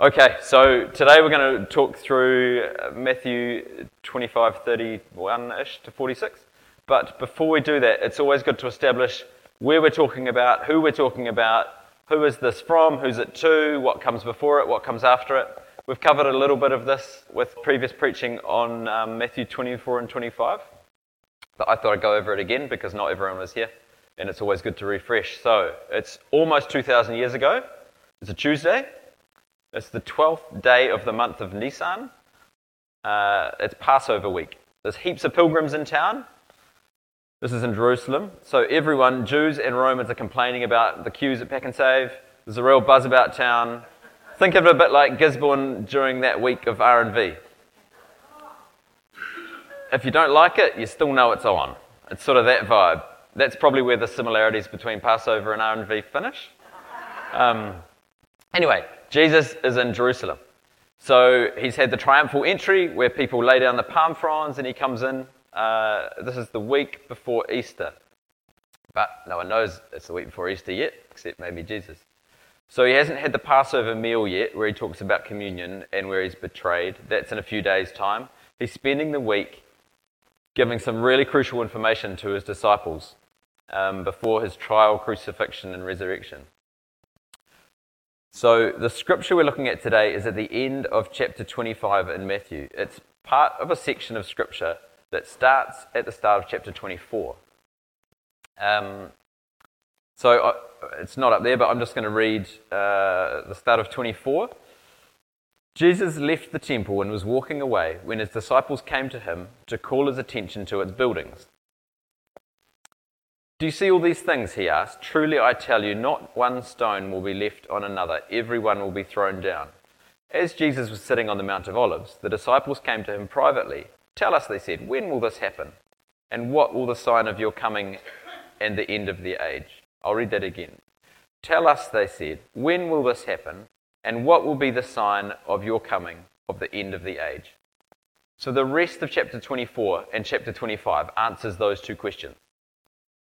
Okay, so today we're going to talk through uh, Matthew 25, 31 ish to 46. But before we do that, it's always good to establish where we're talking about, who we're talking about, who is this from, who's it to, what comes before it, what comes after it. We've covered a little bit of this with previous preaching on um, Matthew 24 and 25. But I thought I'd go over it again because not everyone was here, and it's always good to refresh. So it's almost 2,000 years ago. It's a Tuesday. It's the 12th day of the month of Nisan. Uh, it's Passover week. There's heaps of pilgrims in town. This is in Jerusalem. So everyone, Jews and Romans, are complaining about the queues at Pak'nSave. There's a real buzz about town. Think of it a bit like Gisborne during that week of R&V. If you don't like it, you still know it's on. It's sort of that vibe. That's probably where the similarities between Passover and R&V finish. Um, anyway, Jesus is in Jerusalem. So he's had the triumphal entry where people lay down the palm fronds and he comes in. Uh, this is the week before Easter. But no one knows it's the week before Easter yet, except maybe Jesus. So he hasn't had the Passover meal yet where he talks about communion and where he's betrayed. That's in a few days' time. He's spending the week giving some really crucial information to his disciples um, before his trial, crucifixion, and resurrection. So, the scripture we're looking at today is at the end of chapter 25 in Matthew. It's part of a section of scripture that starts at the start of chapter 24. Um, so, uh, it's not up there, but I'm just going to read uh, the start of 24. Jesus left the temple and was walking away when his disciples came to him to call his attention to its buildings. Do you see all these things? He asked. Truly, I tell you, not one stone will be left on another, every one will be thrown down. As Jesus was sitting on the Mount of Olives, the disciples came to him privately. Tell us, they said, when will this happen? And what will the sign of your coming and the end of the age? I'll read that again. Tell us, they said, when will this happen? And what will be the sign of your coming, of the end of the age? So the rest of chapter 24 and chapter 25 answers those two questions.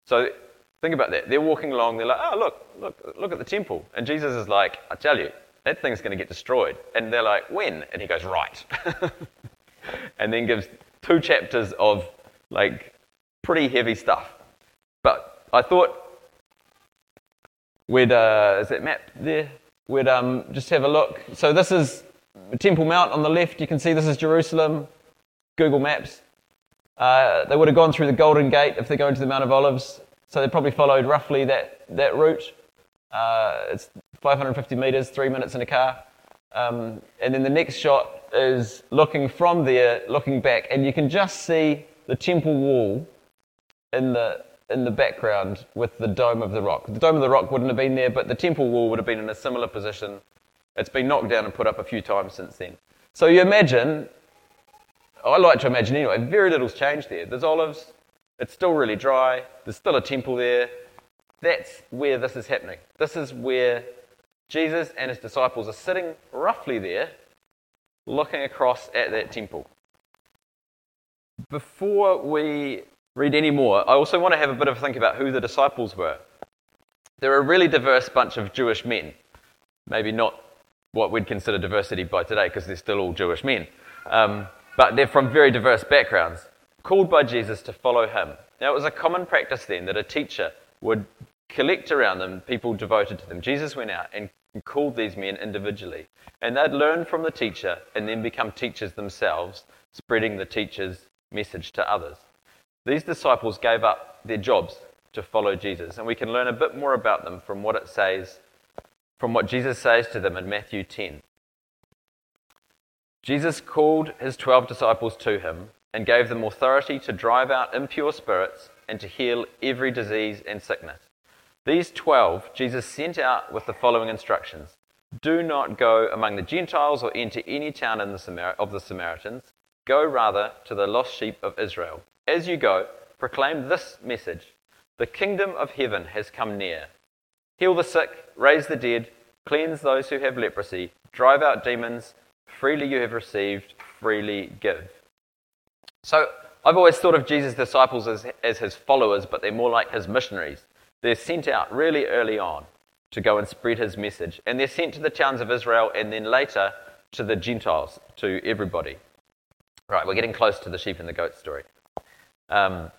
So think about that. They're walking along, they're like, oh, look, look, look at the temple. And Jesus is like, I tell you, that thing's going to get destroyed. And they're like, when? And he goes, right. and then gives two chapters of like pretty heavy stuff. But I thought we'd, uh, is that map there? We'd um, just have a look. So this is Temple Mount on the left. You can see this is Jerusalem. Google Maps. Uh, they would have gone through the Golden Gate if they're going to the Mount of Olives. So they probably followed roughly that, that route. Uh, it's 550 meters, three minutes in a car. Um, and then the next shot is looking from there, looking back, and you can just see the temple wall in the, in the background with the Dome of the Rock. The Dome of the Rock wouldn't have been there, but the temple wall would have been in a similar position. It's been knocked down and put up a few times since then. So you imagine I like to imagine anyway, very little's changed there. There's olives, it's still really dry, there's still a temple there. That's where this is happening. This is where Jesus and his disciples are sitting roughly there, looking across at that temple. Before we read any more, I also want to have a bit of a think about who the disciples were. They're a really diverse bunch of Jewish men. Maybe not what we'd consider diversity by today, because they're still all Jewish men. Um, but they're from very diverse backgrounds, called by Jesus to follow him. Now, it was a common practice then that a teacher would collect around them people devoted to them. Jesus went out and called these men individually, and they'd learn from the teacher and then become teachers themselves, spreading the teacher's message to others. These disciples gave up their jobs to follow Jesus, and we can learn a bit more about them from what it says, from what Jesus says to them in Matthew 10. Jesus called his 12 disciples to him and gave them authority to drive out impure spirits and to heal every disease and sickness. These 12 Jesus sent out with the following instructions Do not go among the Gentiles or enter any town the Samar- of the Samaritans. Go rather to the lost sheep of Israel. As you go, proclaim this message The kingdom of heaven has come near. Heal the sick, raise the dead, cleanse those who have leprosy, drive out demons. Freely you have received, freely give. So I've always thought of Jesus' disciples as, as his followers, but they're more like his missionaries. They're sent out really early on to go and spread his message. And they're sent to the towns of Israel and then later to the Gentiles, to everybody. Right, we're getting close to the sheep and the goat story. Um,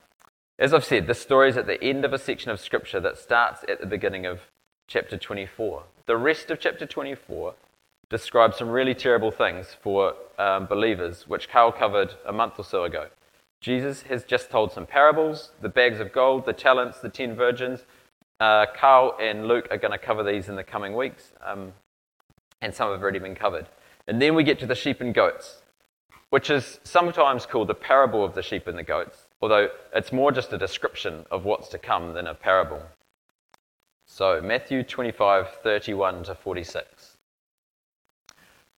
as I've said, this story is at the end of a section of scripture that starts at the beginning of chapter 24. The rest of chapter 24 describes some really terrible things for um, believers, which Carl covered a month or so ago. Jesus has just told some parables the bags of gold, the talents, the ten virgins. Uh, Carl and Luke are going to cover these in the coming weeks, um, and some have already been covered. And then we get to the sheep and goats, which is sometimes called the parable of the sheep and the goats, although it's more just a description of what's to come than a parable. So, Matthew 25, 31 to 46.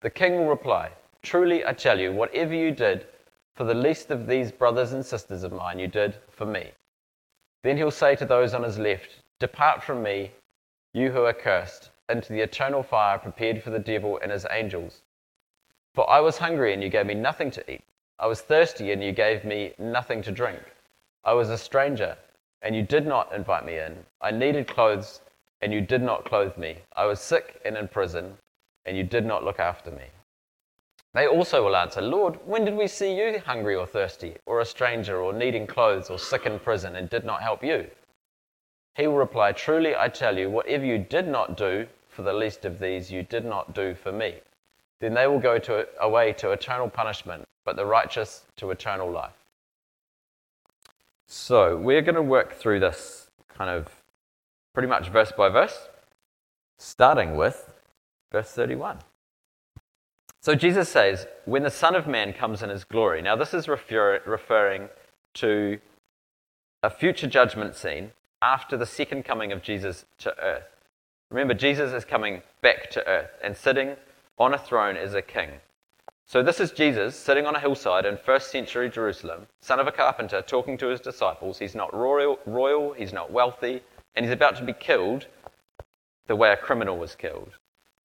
The king will reply, Truly I tell you, whatever you did for the least of these brothers and sisters of mine, you did for me. Then he'll say to those on his left, Depart from me, you who are cursed, into the eternal fire prepared for the devil and his angels. For I was hungry, and you gave me nothing to eat. I was thirsty, and you gave me nothing to drink. I was a stranger, and you did not invite me in. I needed clothes, and you did not clothe me. I was sick and in prison, and you did not look after me. They also will answer, Lord, when did we see you hungry or thirsty, or a stranger, or needing clothes, or sick in prison, and did not help you? He will reply, Truly I tell you, whatever you did not do for the least of these, you did not do for me then they will go to, away to eternal punishment, but the righteous to eternal life. So, we're going to work through this kind of pretty much verse by verse, starting with verse 31. So, Jesus says, When the Son of Man comes in his glory. Now, this is refer- referring to a future judgment scene after the second coming of Jesus to earth. Remember, Jesus is coming back to earth and sitting on a throne as a king. So this is Jesus sitting on a hillside in first century Jerusalem, son of a carpenter, talking to his disciples. He's not royal, royal, he's not wealthy, and he's about to be killed the way a criminal was killed.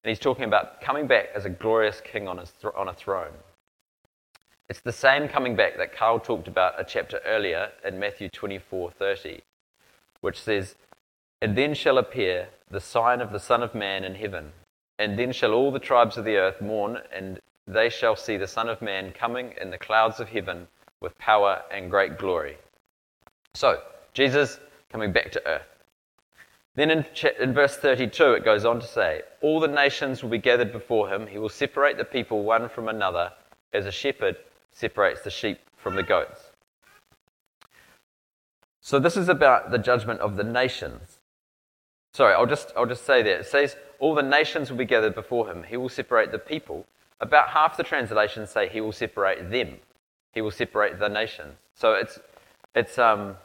And he's talking about coming back as a glorious king on, th- on a throne. It's the same coming back that Carl talked about a chapter earlier in Matthew 24:30, which says, "And then shall appear the sign of the Son of Man in heaven." And then shall all the tribes of the earth mourn, and they shall see the Son of Man coming in the clouds of heaven with power and great glory. So, Jesus coming back to earth. Then in, in verse 32, it goes on to say, All the nations will be gathered before him. He will separate the people one from another, as a shepherd separates the sheep from the goats. So, this is about the judgment of the nations. Sorry, I'll just, I'll just say that. It says, All the nations will be gathered before him. He will separate the people. About half the translations say he will separate them. He will separate the nations. So it's, it's, um,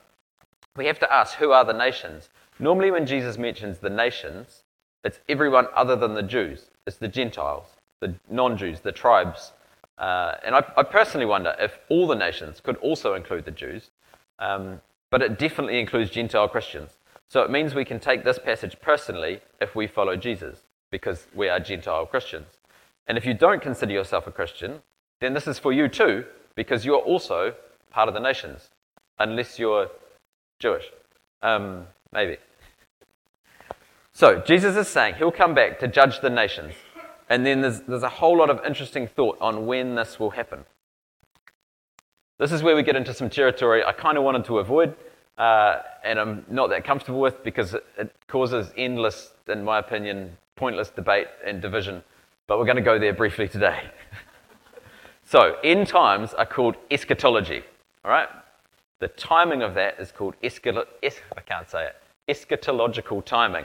we have to ask, who are the nations? Normally, when Jesus mentions the nations, it's everyone other than the Jews. It's the Gentiles, the non Jews, the tribes. Uh, and I, I, personally wonder if all the nations could also include the Jews, um, but it definitely includes Gentile Christians. So it means we can take this passage personally if we follow Jesus, because we are Gentile Christians. And if you don't consider yourself a Christian, then this is for you too, because you're also part of the nations, unless you're Jewish. Um, maybe. So Jesus is saying he'll come back to judge the nations. And then there's, there's a whole lot of interesting thought on when this will happen. This is where we get into some territory I kind of wanted to avoid uh, and I'm not that comfortable with because it, it causes endless, in my opinion, pointless debate and division. But we're going to go there briefly today. so, end times are called eschatology. All right? The timing of that is called eschat- es- I can't say it, eschatological timing.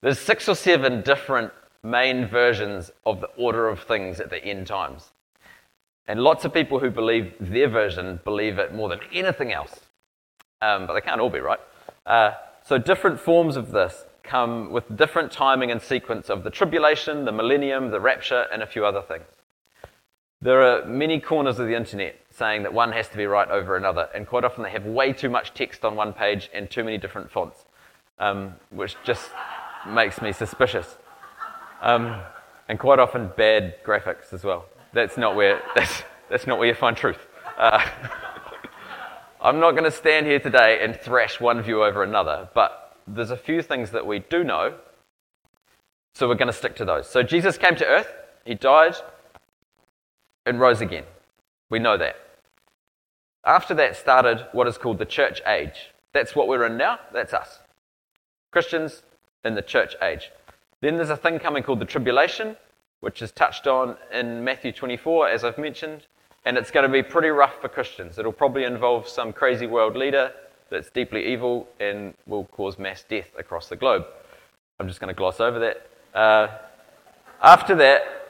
There's six or seven different main versions of the order of things at the end times. And lots of people who believe their version believe it more than anything else. Um, but they can't all be right. Uh, so, different forms of this come with different timing and sequence of the tribulation, the millennium, the rapture, and a few other things. There are many corners of the internet saying that one has to be right over another, and quite often they have way too much text on one page and too many different fonts, um, which just makes me suspicious. Um, and quite often bad graphics as well. That's not where, that's, that's not where you find truth. Uh, I'm not going to stand here today and thrash one view over another, but there's a few things that we do know, so we're going to stick to those. So Jesus came to earth, he died, and rose again. We know that. After that started what is called the church age. That's what we're in now, that's us. Christians in the church age. Then there's a thing coming called the tribulation, which is touched on in Matthew 24, as I've mentioned. And it's going to be pretty rough for Christians. It'll probably involve some crazy world leader that's deeply evil and will cause mass death across the globe. I'm just going to gloss over that. Uh, after that,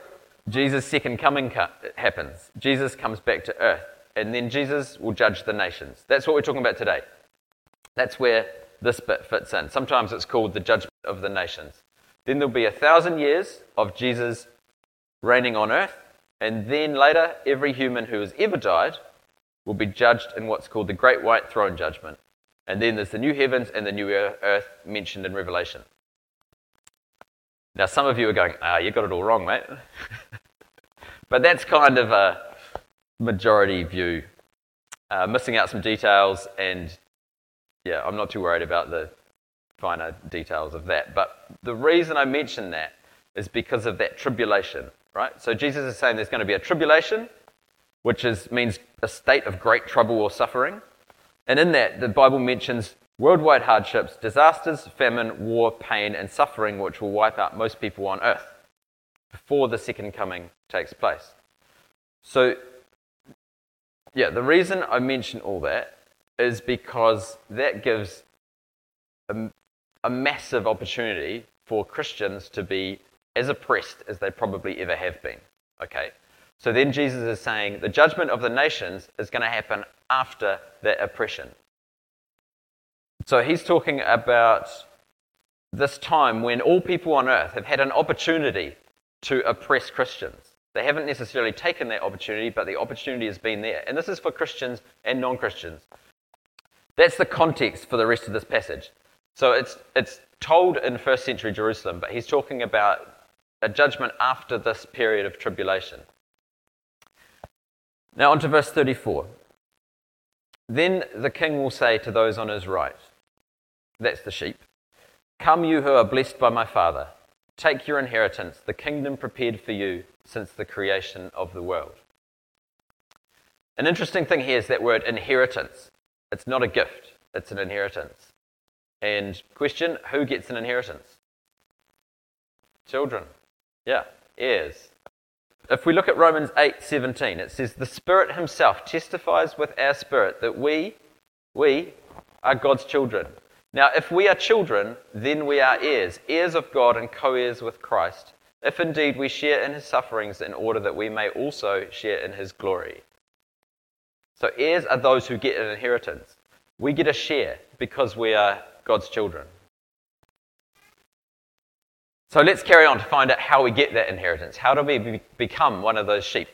Jesus' second coming happens. Jesus comes back to earth, and then Jesus will judge the nations. That's what we're talking about today. That's where this bit fits in. Sometimes it's called the judgment of the nations. Then there'll be a thousand years of Jesus reigning on earth, and then later, every human who has ever died will be judged in what's called the Great White Throne Judgment. And then there's the new heavens and the new earth mentioned in Revelation. Now, some of you are going, ah, you got it all wrong, mate. but that's kind of a majority view. Uh, missing out some details, and yeah, I'm not too worried about the finer details of that. But the reason I mention that is because of that tribulation right? So Jesus is saying there's going to be a tribulation, which is, means a state of great trouble or suffering. And in that, the Bible mentions worldwide hardships, disasters, famine, war, pain, and suffering, which will wipe out most people on earth before the second coming takes place. So, yeah, the reason I mention all that is because that gives a, a massive opportunity for Christians to be as oppressed as they probably ever have been. Okay? So then Jesus is saying the judgment of the nations is going to happen after that oppression. So he's talking about this time when all people on earth have had an opportunity to oppress Christians. They haven't necessarily taken that opportunity, but the opportunity has been there. And this is for Christians and non Christians. That's the context for the rest of this passage. So it's, it's told in first century Jerusalem, but he's talking about a judgment after this period of tribulation. Now, on to verse 34. Then the king will say to those on his right, that's the sheep, Come, you who are blessed by my Father, take your inheritance, the kingdom prepared for you since the creation of the world. An interesting thing here is that word inheritance. It's not a gift, it's an inheritance. And question who gets an inheritance? Children. Yeah, heirs. If we look at Romans 8:17, it says the Spirit himself testifies with our spirit that we we are God's children. Now, if we are children, then we are heirs, heirs of God and co-heirs with Christ, if indeed we share in his sufferings in order that we may also share in his glory. So heirs are those who get an inheritance. We get a share because we are God's children. So let's carry on to find out how we get that inheritance. How do we be- become one of those sheep?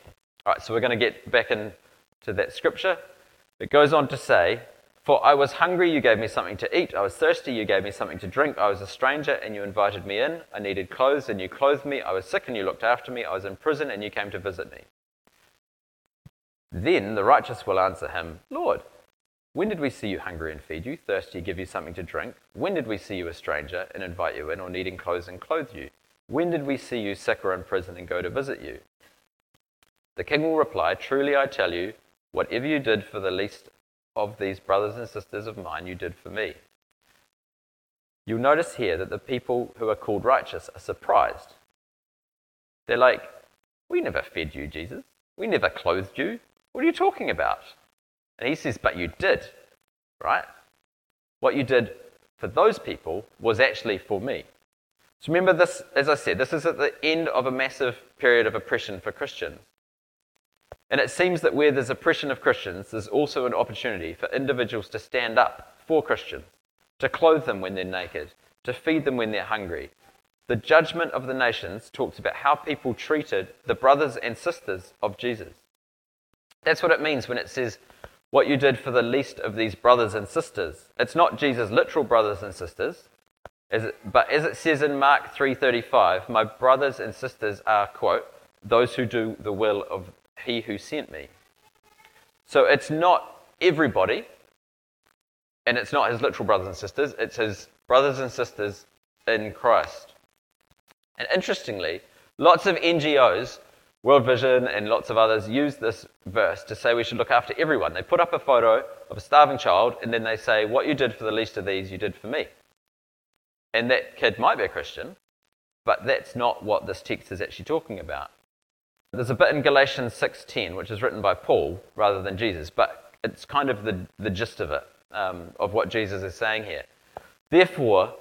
All right, so we're going to get back into that scripture. It goes on to say, For I was hungry, you gave me something to eat. I was thirsty, you gave me something to drink. I was a stranger, and you invited me in. I needed clothes, and you clothed me. I was sick, and you looked after me. I was in prison, and you came to visit me. Then the righteous will answer him, Lord, when did we see you hungry and feed you, thirsty, give you something to drink? When did we see you a stranger and invite you in, or needing clothes and clothe you? When did we see you sick or in prison and go to visit you? The king will reply, Truly I tell you, whatever you did for the least of these brothers and sisters of mine you did for me. You'll notice here that the people who are called righteous are surprised. They're like, We never fed you, Jesus. We never clothed you. What are you talking about? And he says, But you did, right? What you did for those people was actually for me. So remember this, as I said, this is at the end of a massive period of oppression for Christians. And it seems that where there's oppression of Christians, there's also an opportunity for individuals to stand up for Christians, to clothe them when they're naked, to feed them when they're hungry. The judgment of the nations talks about how people treated the brothers and sisters of Jesus. That's what it means when it says, what you did for the least of these brothers and sisters. It's not Jesus' literal brothers and sisters, it, but as it says in Mark 3:35, my brothers and sisters are quote those who do the will of he who sent me. So it's not everybody, and it's not his literal brothers and sisters, it's his brothers and sisters in Christ. And interestingly, lots of NGOs, World Vision and lots of others, use this verse to say we should look after everyone. They put up a photo of a starving child, and then they say, What you did for the least of these, you did for me. And that kid might be a Christian, but that's not what this text is actually talking about. There's a bit in Galatians 6:10, which is written by Paul rather than Jesus, but it's kind of the, the gist of it, um, of what Jesus is saying here. Therefore,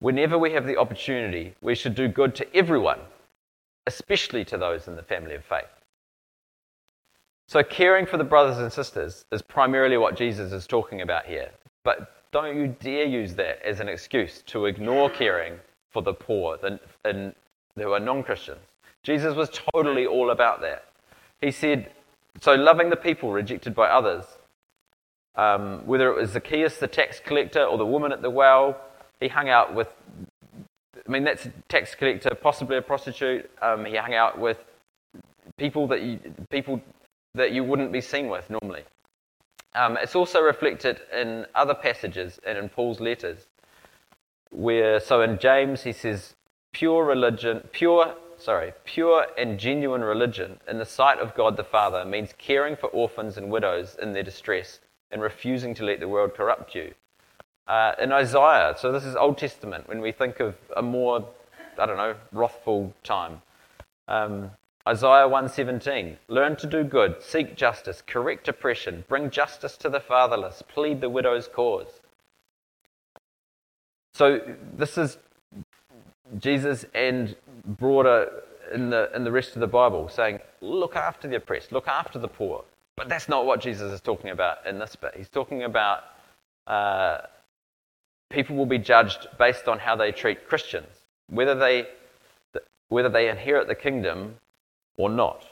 whenever we have the opportunity, we should do good to everyone, especially to those in the family of faith. So, caring for the brothers and sisters is primarily what Jesus is talking about here. But don't you dare use that as an excuse to ignore caring for the poor and, who are non Christians. Jesus was totally all about that. He said, so loving the people rejected by others, um, whether it was Zacchaeus, the tax collector, or the woman at the well, he hung out with, I mean, that's a tax collector, possibly a prostitute. Um, he hung out with people that you, people that you wouldn't be seen with normally. Um, it's also reflected in other passages and in Paul's letters, where so in James he says, "Pure religion, pure sorry, pure and genuine religion in the sight of God the Father means caring for orphans and widows in their distress and refusing to let the world corrupt you. Uh, in Isaiah, so this is Old Testament, when we think of a more, I don't know, wrathful time. Um, Isaiah 1:17 Learn to do good, seek justice, correct oppression, bring justice to the fatherless, plead the widow's cause. So this is Jesus and broader in the, in the rest of the Bible, saying, look after the oppressed, look after the poor. But that's not what Jesus is talking about in this bit. He's talking about uh, people will be judged based on how they treat Christians, whether they, whether they inherit the kingdom or not.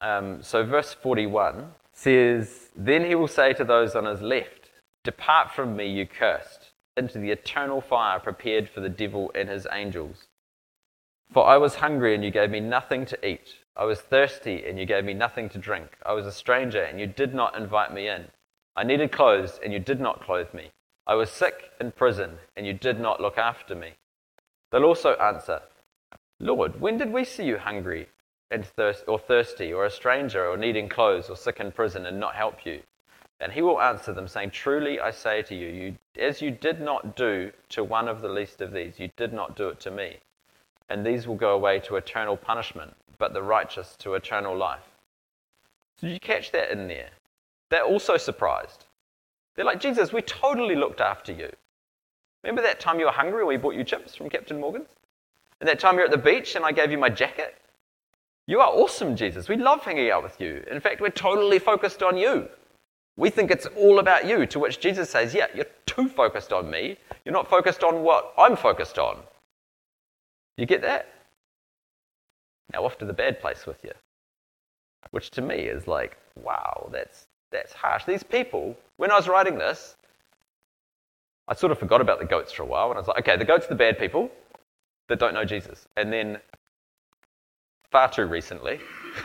Um, so, verse 41 says, Then he will say to those on his left, Depart from me, you cursed, into the eternal fire prepared for the devil and his angels. For I was hungry, and you gave me nothing to eat. I was thirsty, and you gave me nothing to drink. I was a stranger, and you did not invite me in. I needed clothes, and you did not clothe me. I was sick in prison, and you did not look after me. They'll also answer, Lord, when did we see you hungry and thirst, or thirsty, or a stranger, or needing clothes, or sick in prison, and not help you? And he will answer them, saying, Truly I say to you, you, as you did not do to one of the least of these, you did not do it to me and these will go away to eternal punishment, but the righteous to eternal life. Did you catch that in there? They're also surprised. They're like, Jesus, we totally looked after you. Remember that time you were hungry and we bought you chips from Captain Morgan's? And that time you're at the beach and I gave you my jacket? You are awesome, Jesus. We love hanging out with you. In fact, we're totally focused on you. We think it's all about you, to which Jesus says, Yeah, you're too focused on me. You're not focused on what I'm focused on. You get that? Now off to the bad place with you. Which to me is like, wow, that's that's harsh. These people, when I was writing this, I sort of forgot about the goats for a while, and I was like, okay, the goats are the bad people that don't know Jesus. And then far too recently,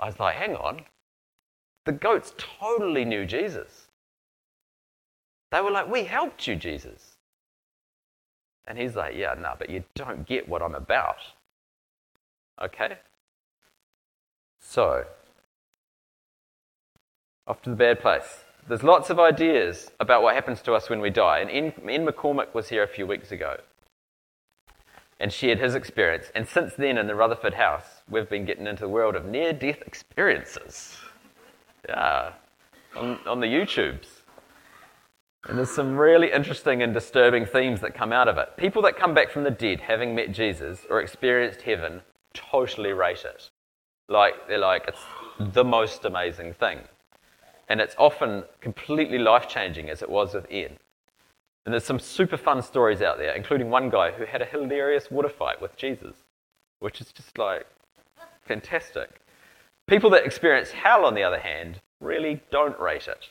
I was like, hang on, the goats totally knew Jesus. They were like, we helped you, Jesus. And he's like, Yeah, no, but you don't get what I'm about. Okay? So, off to the bad place. There's lots of ideas about what happens to us when we die. And Ian McCormick was here a few weeks ago and shared his experience. And since then, in the Rutherford house, we've been getting into the world of near death experiences. Yeah, on, on the YouTubes. And there's some really interesting and disturbing themes that come out of it. People that come back from the dead, having met Jesus or experienced heaven, totally rate it. Like, they're like, it's the most amazing thing. And it's often completely life changing, as it was with Ian. And there's some super fun stories out there, including one guy who had a hilarious water fight with Jesus, which is just like fantastic. People that experience hell, on the other hand, really don't rate it.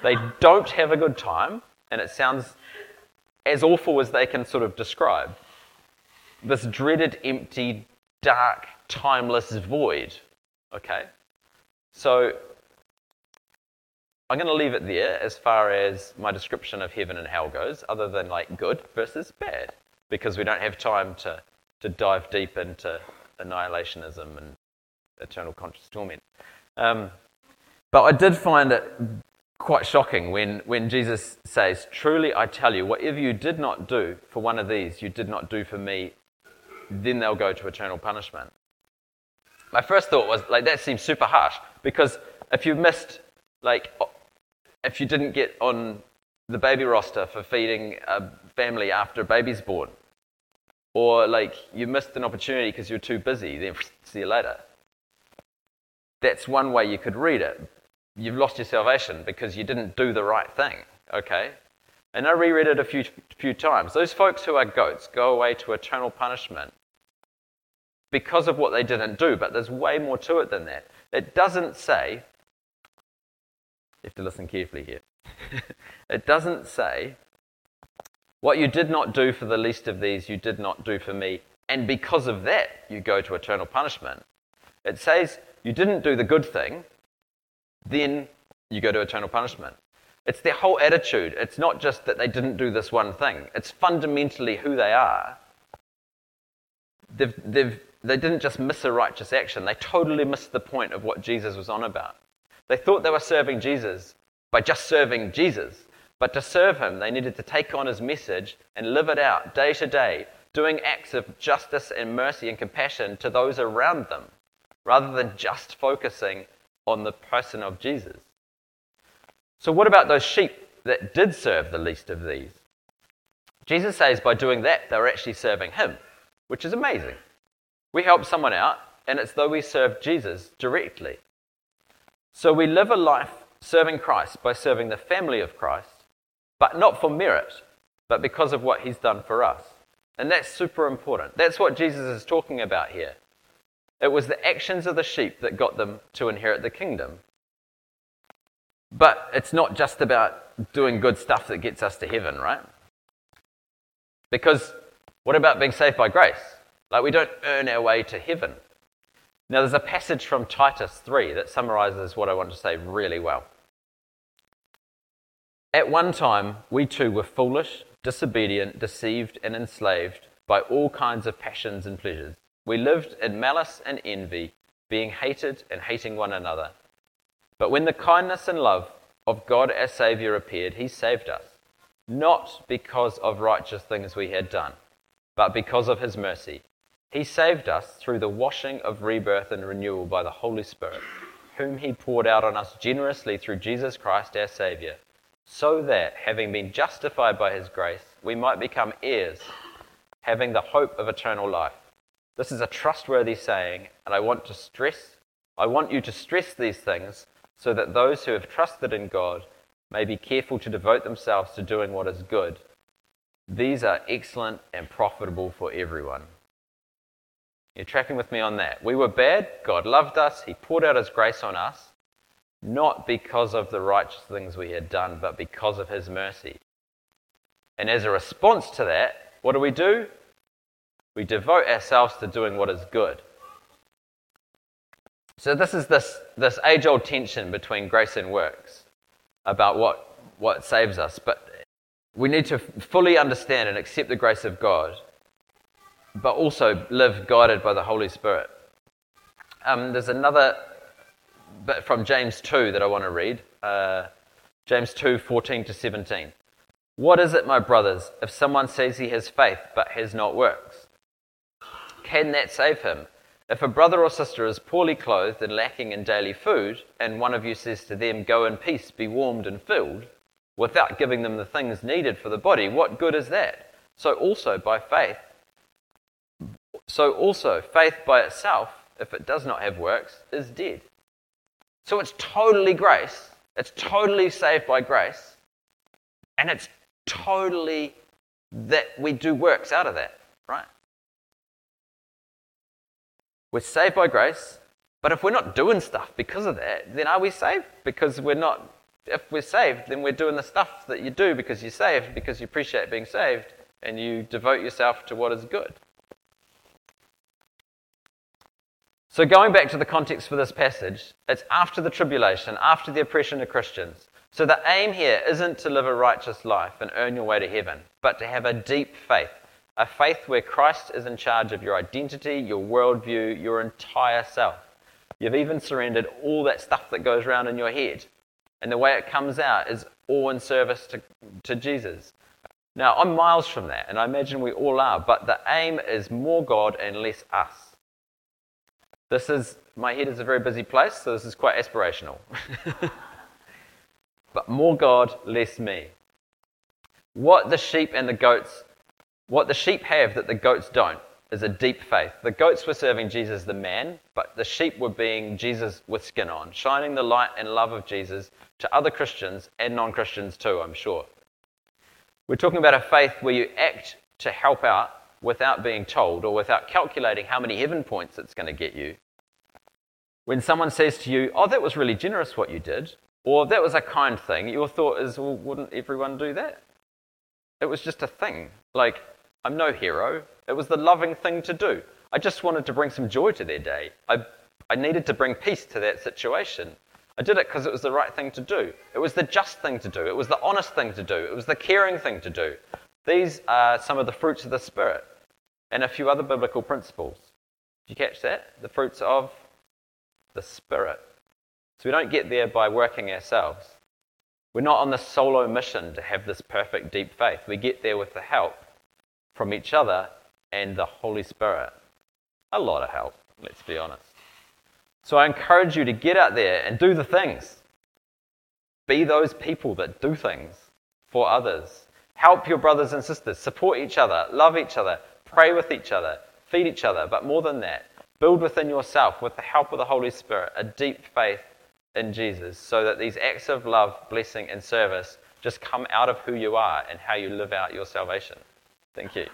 They don't have a good time, and it sounds as awful as they can sort of describe. This dreaded, empty, dark, timeless void. Okay? So I'm going to leave it there as far as my description of heaven and hell goes, other than like good versus bad, because we don't have time to, to dive deep into annihilationism and eternal conscious torment. Um, but I did find it quite shocking when, when Jesus says, Truly I tell you, whatever you did not do for one of these, you did not do for me, then they'll go to eternal punishment. My first thought was, like, that seems super harsh, because if you missed, like, if you didn't get on the baby roster for feeding a family after a baby's born, or like you missed an opportunity because you're too busy, then see you later. That's one way you could read it. You've lost your salvation because you didn't do the right thing, okay? And I reread it a few, few times. Those folks who are goats go away to eternal punishment because of what they didn't do, but there's way more to it than that. It doesn't say you have to listen carefully here. it doesn't say, What you did not do for the least of these, you did not do for me, and because of that, you go to eternal punishment. It says, You didn't do the good thing, then you go to eternal punishment. It's their whole attitude. It's not just that they didn't do this one thing, it's fundamentally who they are. They've, they've, they didn't just miss a righteous action, they totally missed the point of what Jesus was on about. They thought they were serving Jesus by just serving Jesus. But to serve him, they needed to take on his message and live it out day to day, doing acts of justice and mercy and compassion to those around them, rather than just focusing on the person of Jesus. So, what about those sheep that did serve the least of these? Jesus says by doing that, they were actually serving him, which is amazing. We help someone out, and it's though we serve Jesus directly. So we live a life serving Christ by serving the family of Christ, but not for merit, but because of what he's done for us. And that's super important. That's what Jesus is talking about here. It was the actions of the sheep that got them to inherit the kingdom. But it's not just about doing good stuff that gets us to heaven, right? Because what about being saved by grace? Like, we don't earn our way to heaven. Now, there's a passage from Titus 3 that summarizes what I want to say really well. At one time, we too were foolish, disobedient, deceived, and enslaved by all kinds of passions and pleasures. We lived in malice and envy, being hated and hating one another. But when the kindness and love of God our Saviour appeared, He saved us, not because of righteous things we had done, but because of His mercy he saved us through the washing of rebirth and renewal by the Holy Spirit, whom He poured out on us generously through Jesus Christ our Saviour, so that, having been justified by His grace, we might become heirs, having the hope of eternal life. This is a trustworthy saying, and I want to stress, I want you to stress these things so that those who have trusted in God may be careful to devote themselves to doing what is good. These are excellent and profitable for everyone. You're tracking with me on that. We were bad. God loved us. He poured out His grace on us, not because of the righteous things we had done, but because of His mercy. And as a response to that, what do we do? We devote ourselves to doing what is good. So, this is this, this age old tension between grace and works about what, what saves us. But we need to fully understand and accept the grace of God but also live guided by the Holy Spirit. Um, there's another bit from James 2 that I want to read. Uh, James 2 14 to 17. What is it, my brothers, if someone says he has faith but has not works? Can that save him? If a brother or sister is poorly clothed and lacking in daily food, and one of you says to them, Go in peace, be warmed and filled, without giving them the things needed for the body, what good is that? So also by faith, so also faith by itself, if it does not have works, is dead. So it's totally grace. It's totally saved by grace. And it's totally that we do works out of that, right? We're saved by grace, but if we're not doing stuff because of that, then are we saved? Because we're not, if we're saved, then we're doing the stuff that you do because you're saved, because you appreciate being saved, and you devote yourself to what is good. So, going back to the context for this passage, it's after the tribulation, after the oppression of Christians. So, the aim here isn't to live a righteous life and earn your way to heaven, but to have a deep faith. A faith where Christ is in charge of your identity, your worldview, your entire self. You've even surrendered all that stuff that goes around in your head. And the way it comes out is all in service to, to Jesus. Now, I'm miles from that, and I imagine we all are, but the aim is more God and less us. This is, my head is a very busy place, so this is quite aspirational. but more God, less me. What the sheep and the goats, what the sheep have that the goats don't, is a deep faith. The goats were serving Jesus, the man, but the sheep were being Jesus with skin on, shining the light and love of Jesus to other Christians and non Christians too, I'm sure. We're talking about a faith where you act to help out without being told or without calculating how many heaven points it's going to get you. When someone says to you, Oh, that was really generous what you did, or that was a kind thing, your thought is, Well, wouldn't everyone do that? It was just a thing. Like, I'm no hero. It was the loving thing to do. I just wanted to bring some joy to their day. I, I needed to bring peace to that situation. I did it because it was the right thing to do. It was the just thing to do. It was the honest thing to do. It was the caring thing to do. These are some of the fruits of the Spirit and a few other biblical principles. Did you catch that? The fruits of the Spirit. So we don't get there by working ourselves. We're not on the solo mission to have this perfect deep faith. We get there with the help from each other and the Holy Spirit. A lot of help, let's be honest. So I encourage you to get out there and do the things. Be those people that do things for others. Help your brothers and sisters, support each other, love each other, pray with each other, feed each other, but more than that, build within yourself, with the help of the Holy Spirit, a deep faith in Jesus so that these acts of love, blessing, and service just come out of who you are and how you live out your salvation. Thank you.